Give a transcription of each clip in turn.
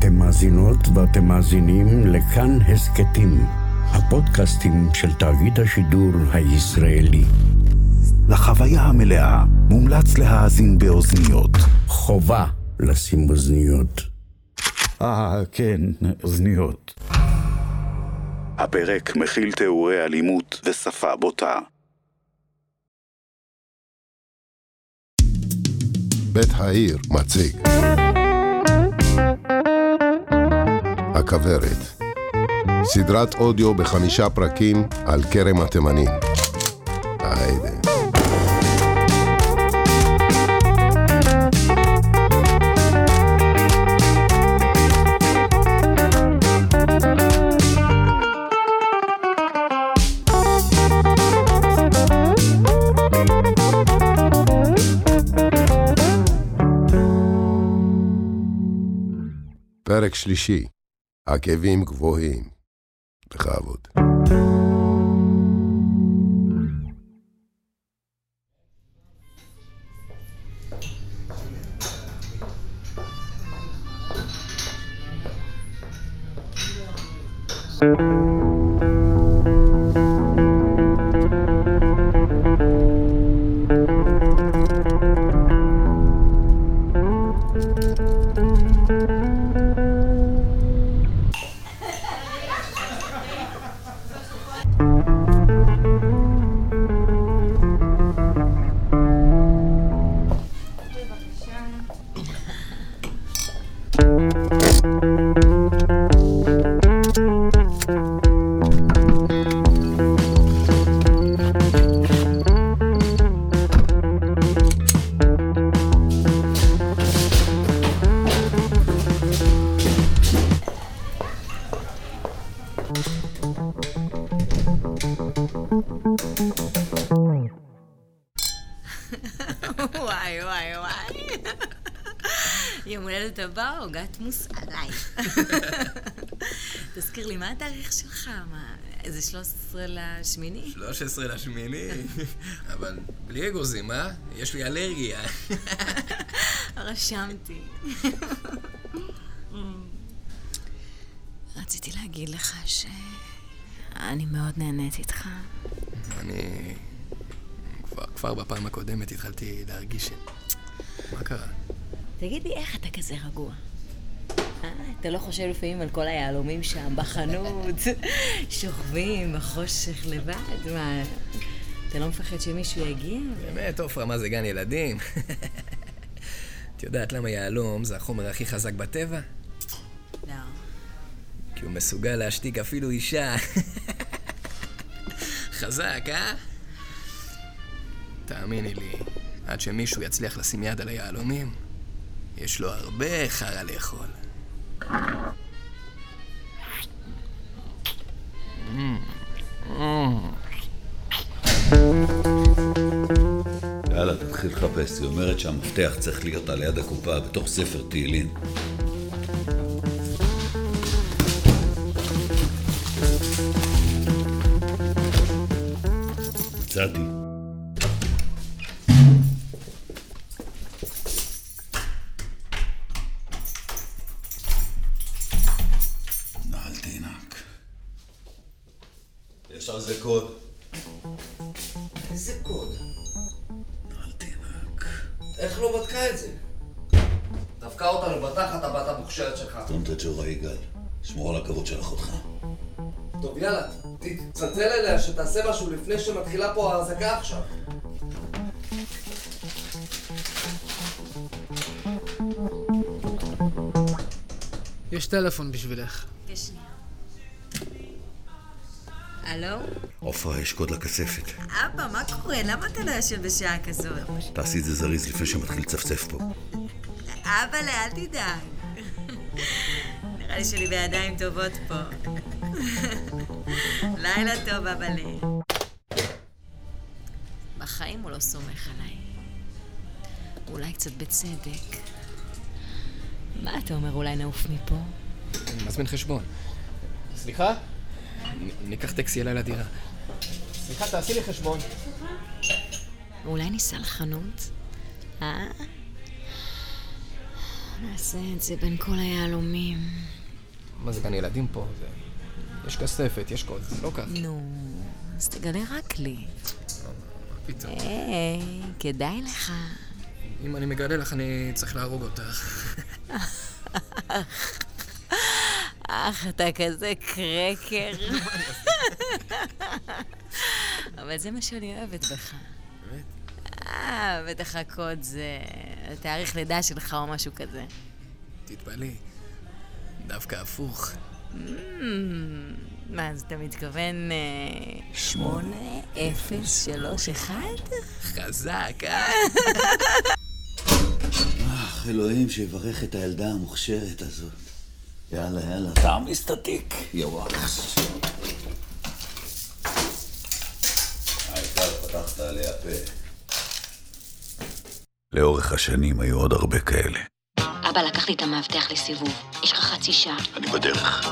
אתם מאזינות ואתם מאזינים לכאן הסכתים, הפודקאסטים של תאגיד השידור הישראלי. לחוויה המלאה מומלץ להאזין באוזניות. חובה לשים אוזניות. אה, כן, אוזניות. הפרק מכיל תיאורי אלימות ושפה בוטה. בית העיר מציג הכוורת סדרת אודיו בחמישה פרקים על כרם התימנים. היידה. פרק שלישי, עקבים גבוהים. בכבוד. וואי, יום הולדת הבא, עוגת מוס עליי. תזכיר לי, מה התאריך שלך? מה, איזה 13 לשמיני? 13 לשמיני, אבל בלי אגוזים, אה? יש לי אלרגיה. רשמתי. רציתי להגיד לך שאני מאוד נהנית איתך. אני... כבר, כבר בפעם הקודמת התחלתי להרגיש ש... מה קרה? תגיד לי, איך אתה כזה רגוע? אה, אתה לא חושב לפעמים על כל היהלומים שם בחנות, שוכבים בחושך לבד? מה, אתה לא מפחד שמישהו יגיע? באמת, עופרה, מה זה גן ילדים? את יודעת למה יהלום זה החומר הכי חזק בטבע? לא. כי הוא מסוגל להשתיק אפילו אישה. חזק, אה? תאמיני לי, עד שמישהו יצליח לשים יד על היהלומים, יש לו הרבה חרא לאכול. יאללה, תתחיל לחפש. היא אומרת שהמפתח צריך להיות על יד הקופה, בתוך ספר תהילים. מצאתי. איזה קוד? נעל תינק. איך לא בדקה את זה? דפקה אותנו בתחת הבת המוכשרת שלך. סתום את הג'ורה יגאל. שמור על הכבוד של אחותך. טוב, יאללה, תצלצל אליה שתעשה משהו לפני שמתחילה פה האזעקה עכשיו. יש טלפון בשבילך. כשנייה. הלו? עופרה, יש קוד לכספת. אבא, מה קורה? למה אתה לא יושב בשעה כזאת? תעשי את זה זריז לפני שמתחיל לצפצף פה. אבא, אל תדאג. נראה לי שאני בידיים טובות פה. לילה טוב, אבאלה. בחיים הוא לא סומך עליי. אולי קצת בצדק. מה אתה אומר, אולי נעוף מפה? אני מזמין חשבון. סליחה? ניקח טקסי אליי לדירה. סליחה, תעשי לי חשבון. אולי ניסע לחנות? אה? נעשה את זה בין כל היהלומים. מה זה גן ילדים פה? זה... יש כספת, יש קוד, זה לא ככה. נו, אז תגלה רק לי. פתאום. היי, כדאי לך. אם אני מגלה לך, אני צריך להרוג אותך. אך, אתה כזה קרקר. אבל זה מה שאני אוהבת בך. באמת? אה, בטח הקוד זה תאריך לידה שלך או משהו כזה. תתפלאי. דווקא הפוך. Mm, מה, אז אתה מתכוון... אה, שמונה, אפס, שלוש, אחד? חזק, אה? אך, אלוהים שיברך את הילדה המוכשרת הזאת. יאללה, יאללה, תעמיס את התיק, יא וואחס. פתחת עליה פה. לאורך השנים היו עוד הרבה כאלה. אבא לקח לי את המאבטח לסיבוב. יש לך חצי שעה. אני בדרך.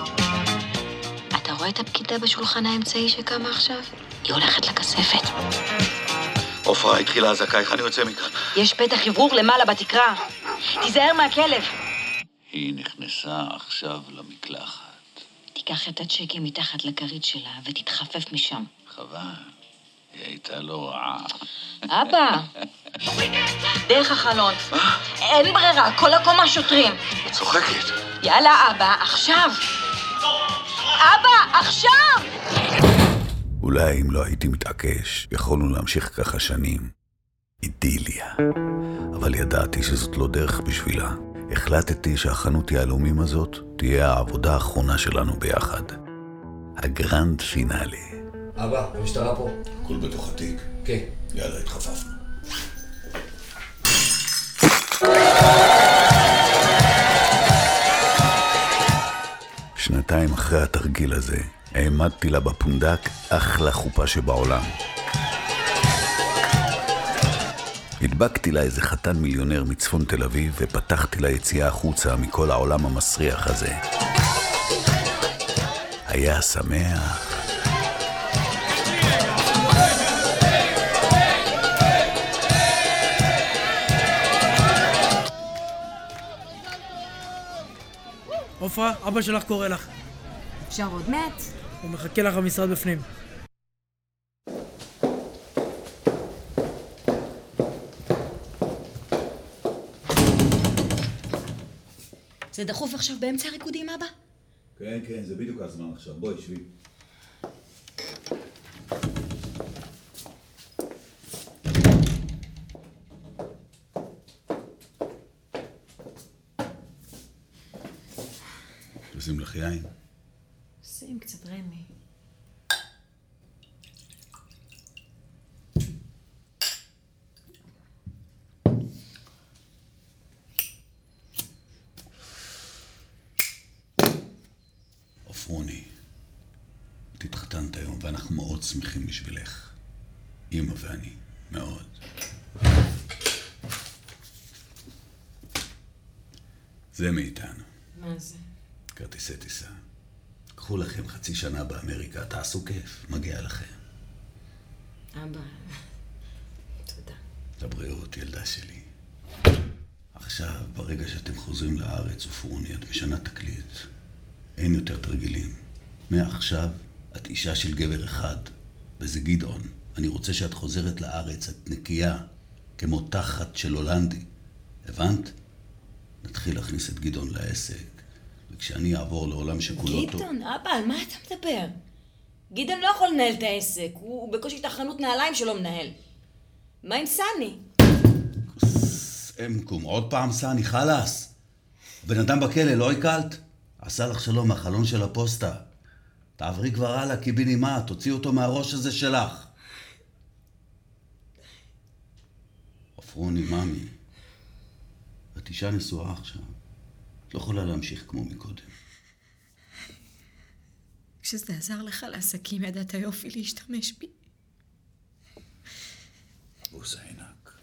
אתה רואה את הפקידה בשולחן האמצעי שקמה עכשיו? היא הולכת לכספת. עופרה, התחילה אזעקה, איך אני יוצא מכאן? יש פתח אוורור למעלה בתקרה. תיזהר מהכלב. היא נכנסה עכשיו למקלחת. תיקח את הצ'קים מתחת לכרית שלה ותתחפף משם. חבל, היא הייתה לא רעה. אבא! דרך החלון. אין ברירה, כל הקומה שוטרים. את צוחקת. יאללה, אבא, עכשיו! אבא, עכשיו! אולי אם לא הייתי מתעקש, יכולנו להמשיך ככה שנים. אידיליה. אבל ידעתי שזאת לא דרך בשבילה. החלטתי שהחנות יהלומים הזאת תהיה העבודה האחרונה שלנו ביחד. הגרנד פינאלי. אבא, המשטרה פה. הכל בתוך התיק? כן. יאללה, התחפפנו. שנתיים אחרי התרגיל הזה, העמדתי לה בפונדק אחלה חופה שבעולם. הדבקתי לה איזה חתן מיליונר מצפון תל אביב ופתחתי לה יציאה החוצה מכל העולם המסריח הזה. היה שמח. עופרה, אבא שלך קורא לך. אפשר עוד מעט? הוא מחכה לך במשרד בפנים. זה דחוף עכשיו באמצע הריקודים, אבא? כן, כן, זה בדיוק הזמן עכשיו. בואי, שבי. יין. שים קצת רמי. עפרוני, את התחתנת היום ואנחנו מאוד שמחים בשבילך. אמא ואני, מאוד. זה מאיתנו, מה זה? כרטיסי טיסה. קחו לכם חצי שנה באמריקה, תעשו כיף, מגיע לכם. אבא, תודה. לבריאות, ילדה שלי. עכשיו, ברגע שאתם חוזרים לארץ, עפרוני, את משנה תקליט. אין יותר תרגילים. מעכשיו, את אישה של גבר אחד, וזה גדעון. אני רוצה שאת חוזרת לארץ, את נקייה, כמו תחת של הולנדי. הבנת? נתחיל להכניס את גדעון לעסק, וכשאני אעבור לעולם שכולו טוב... גדעון, אבא, על מה אתה מדבר? גדעון לא יכול לנהל את העסק, הוא בקושי את החנות נעליים שלו מנהל. מה עם סני? אמקום, עוד פעם סני, חלאס. בן אדם בכלא, לא הקלת? עשה לך שלום מהחלון של הפוסטה. תעברי כבר הלאה, קיבינימט, תוציאי אותו מהראש הזה שלך. עפרוני, ממי, את אישה נשואה עכשיו. את לא יכולה להמשיך כמו מקודם. כשזה עזר לך לעסקים ידעת יופי להשתמש בי. בוס הענק.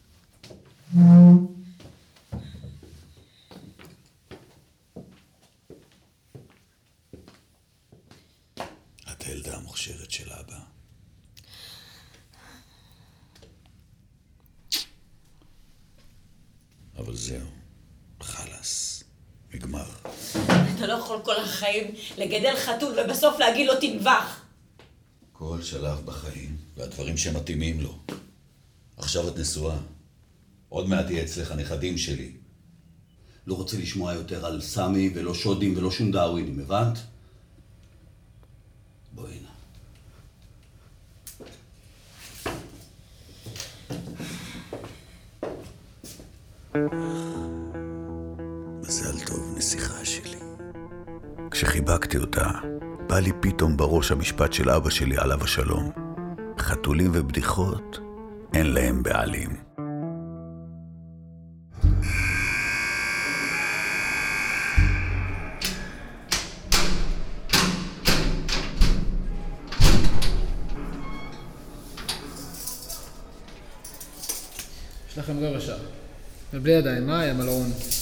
את הילדה המוכשרת של אבא. אבל זהו, חלאס. לומר. אתה לא יכול כל החיים לגדל חתול ובסוף להגיד לו תנבח. כל שלב בחיים והדברים שמתאימים לו. עכשיו את נשואה. עוד מעט יהיה אצלך הנכדים שלי. לא רוצה לשמוע יותר על סמי ולא שודים ולא שום דאווינים, הבנת? בואי הנה. מזל טוב, נסיכה שלי. כשחיבקתי אותה, בא לי פתאום בראש המשפט של אבא שלי עליו השלום. חתולים ובדיחות, אין להם בעלים. יש לכם רבע שעה. ובלי ידיים, מה היה מלרון?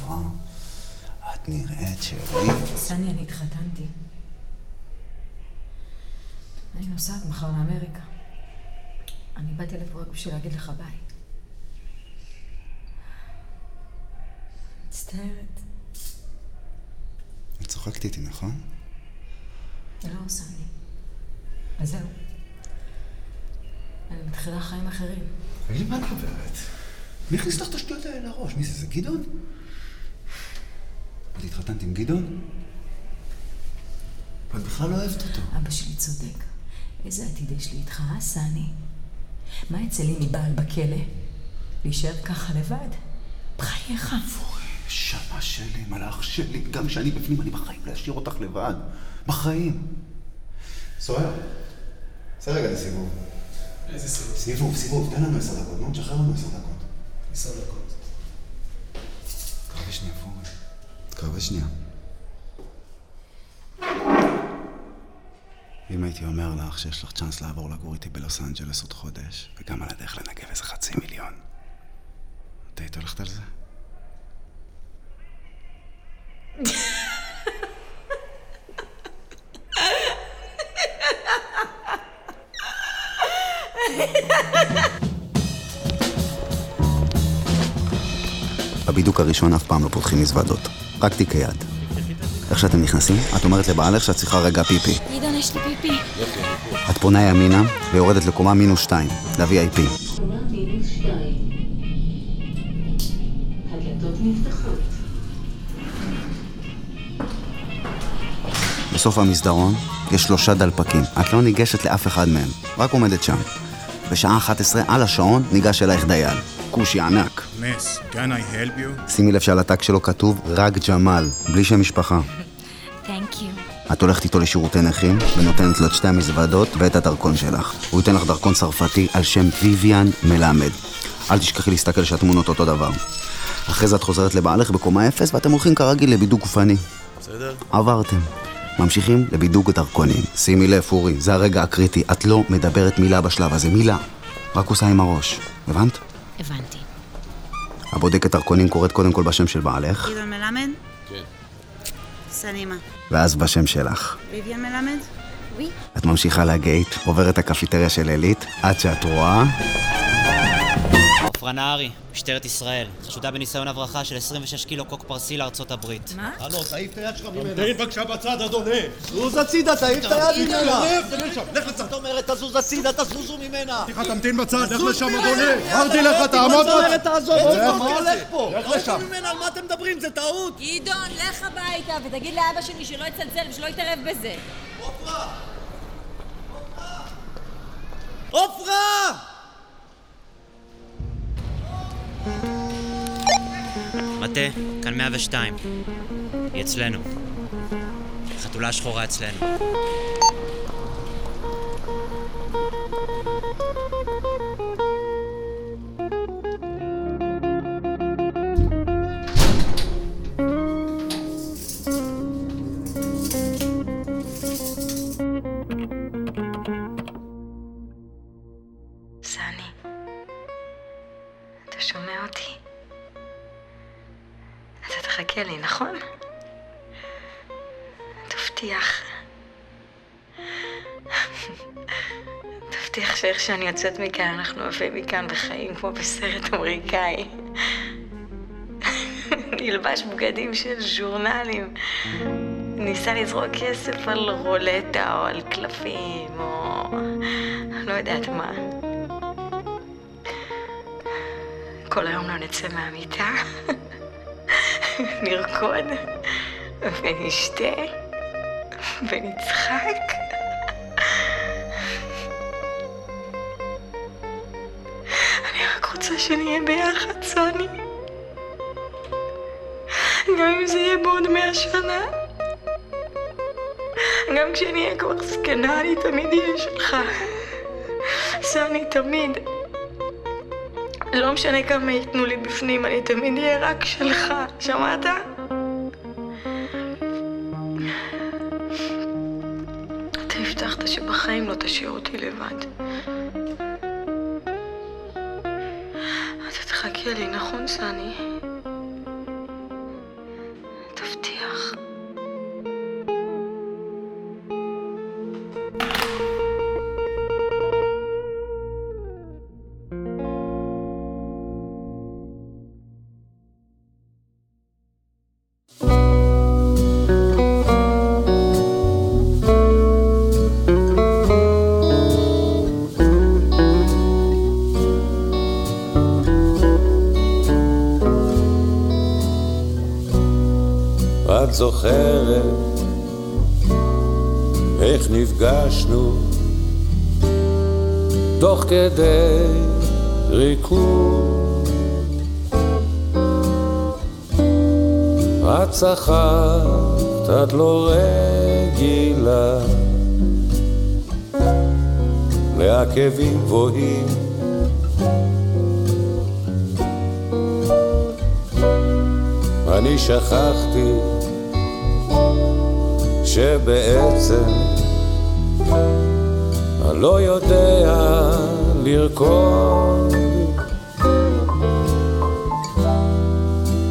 אלייך, עופרה. את נראית שלי. סני, אני התחתנתי. אני נוסעת מחר לאמריקה. אני באתי לפה רק בשביל להגיד לך ביי. מצטערת. את צוחקת איתי, נכון? לא עושה לי. וזהו. אני מתחילה חיים אחרים. תגידי, מה את מדברת? מי הכניס לך את השטויות האלה לראש? מי זה? זה גדעון? את התחתנת עם גדעון? את בכלל לא אוהבת אותו. אבא שלי צודק. איזה עתיד יש לי איתך, אה, סני? מה יצא לי מבעל בכלא? להישאר ככה לבד? בחייך. שמה שלי, מלאך שלי, גם כשאני בפנים, אני בחיים לא אשאיר אותך לבד. בחיים. סוער. עשה רגע את הסיבוב. איזה סיבוב? סיבוב, סיבוב, תן לנו עשר דקות, נו, תשחרר לנו עשר דקות. עשר דקות. תקרבי שנייה, פורי. תקרבי שנייה. אם הייתי אומר לך שיש לך צ'אנס לעבור לגור איתי בלוס אנג'לס עוד חודש, וגם על הדרך לנגב איזה חצי מיליון, את היית הולכת על זה? בבידוק הראשון אף פעם לא פותחים מזוודות, רק תיקי יד. איך שאתם נכנסים, את אומרת לבעלך שאת צריכה רגע פיפי. גדעון, יש לי פיפי. את פונה ימינה ויורדת לקומה מינוס שתיים, ל-VIP. בסוף המסדרון יש שלושה דלפקים. את לא ניגשת לאף אחד מהם, רק עומדת שם. בשעה 11 על השעון ניגש אלייך דייל. כושי ענק. Miss, can I help you? שימי לב שעל התג שלו כתוב רק ג'מאל, בלי שם משפחה. תנק יו. את הולכת איתו לשירותי נכים ונותנת לו את שתי המזוודות ואת הדרכון שלך. הוא ייתן לך דרכון צרפתי על שם ויויאן מלמד. אל תשכחי להסתכל שהתמונות אותו דבר. אחרי זה את חוזרת לבעלך בקומה אפס ואתם הולכים כרגיל לבידוק גופני. בסדר? עברתם. ממשיכים לבידוק דרכונים. שימי לב, אורי, זה הרגע הקריטי. את לא מדברת מילה בשלב הזה, מילה. רק עושה עם הראש. הבנת? הבנתי. הבודקת דרכונים קוראת קודם כל בשם של בעלך, גדעון מלמד? כן. סנימה. ואז בשם שלך. ויvian מלמד? ווי. את ממשיכה לגייט, עוברת הקפיטריה של עילית, עד שאת רואה... עפרה נהרי, משטרת ישראל, חשודה בניסיון הברחה של 26 קילו קוק פרסי לארצות הברית. מה? הלו, תעיף את היד שלך ממנה. תעיף בבקשה בצד, אדוני. זוז הצידה, תעיף את היד ממנה. לך לצד. זאת אומרת, תזוז הצידה, תזוזו ממנה. סליחה, תמתין בצד, לך לשם. אדוני. אמרתי לך, תעמוד לשם. מה הולך פה? לך לשם. על מה אתם מדברים? זה טעות. גדעון, לך הביתה ותגיד לאבא שלי שלא יצלצל ושלא יתערב בזה. עופרה! מטה, כאן 102. היא אצלנו. חתולה שחורה אצלנו. שאני יוצאת מכאן, אנחנו עפים מכאן וחיים כמו בסרט אמריקאי. נלבש בגדים של ז'ורנלים. ניסה לזרוק כסף על רולטה או על קלפים או... לא יודעת מה. כל היום לא נצא מהמיטה, נרקוד ונשתה ונצחק. שנהיה ביחד, סוני. גם אם זה יהיה בעוד מאה שנה. גם כשאני אהיה כבר זקנה, אני תמיד אהיה שלך. סוני, תמיד. לא משנה כמה ייתנו לי בפנים, אני תמיד אהיה רק שלך. שמעת? אתה הבטחת שבחיים לא תשאיר אותי לבד. Քելի Նախոնցյանի זוכרת איך נפגשנו תוך כדי ריקוד את צחקת, את לא רגילה. לעקבים גבוהים. אני שכחתי שבעצם אני לא יודע לרקוד.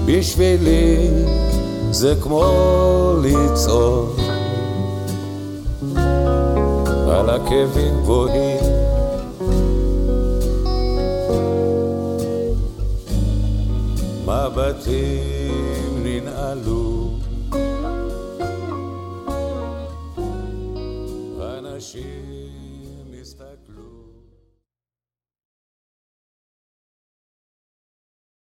בשבילי זה כמו לצעוד. על עקבים גבוהים. מבטים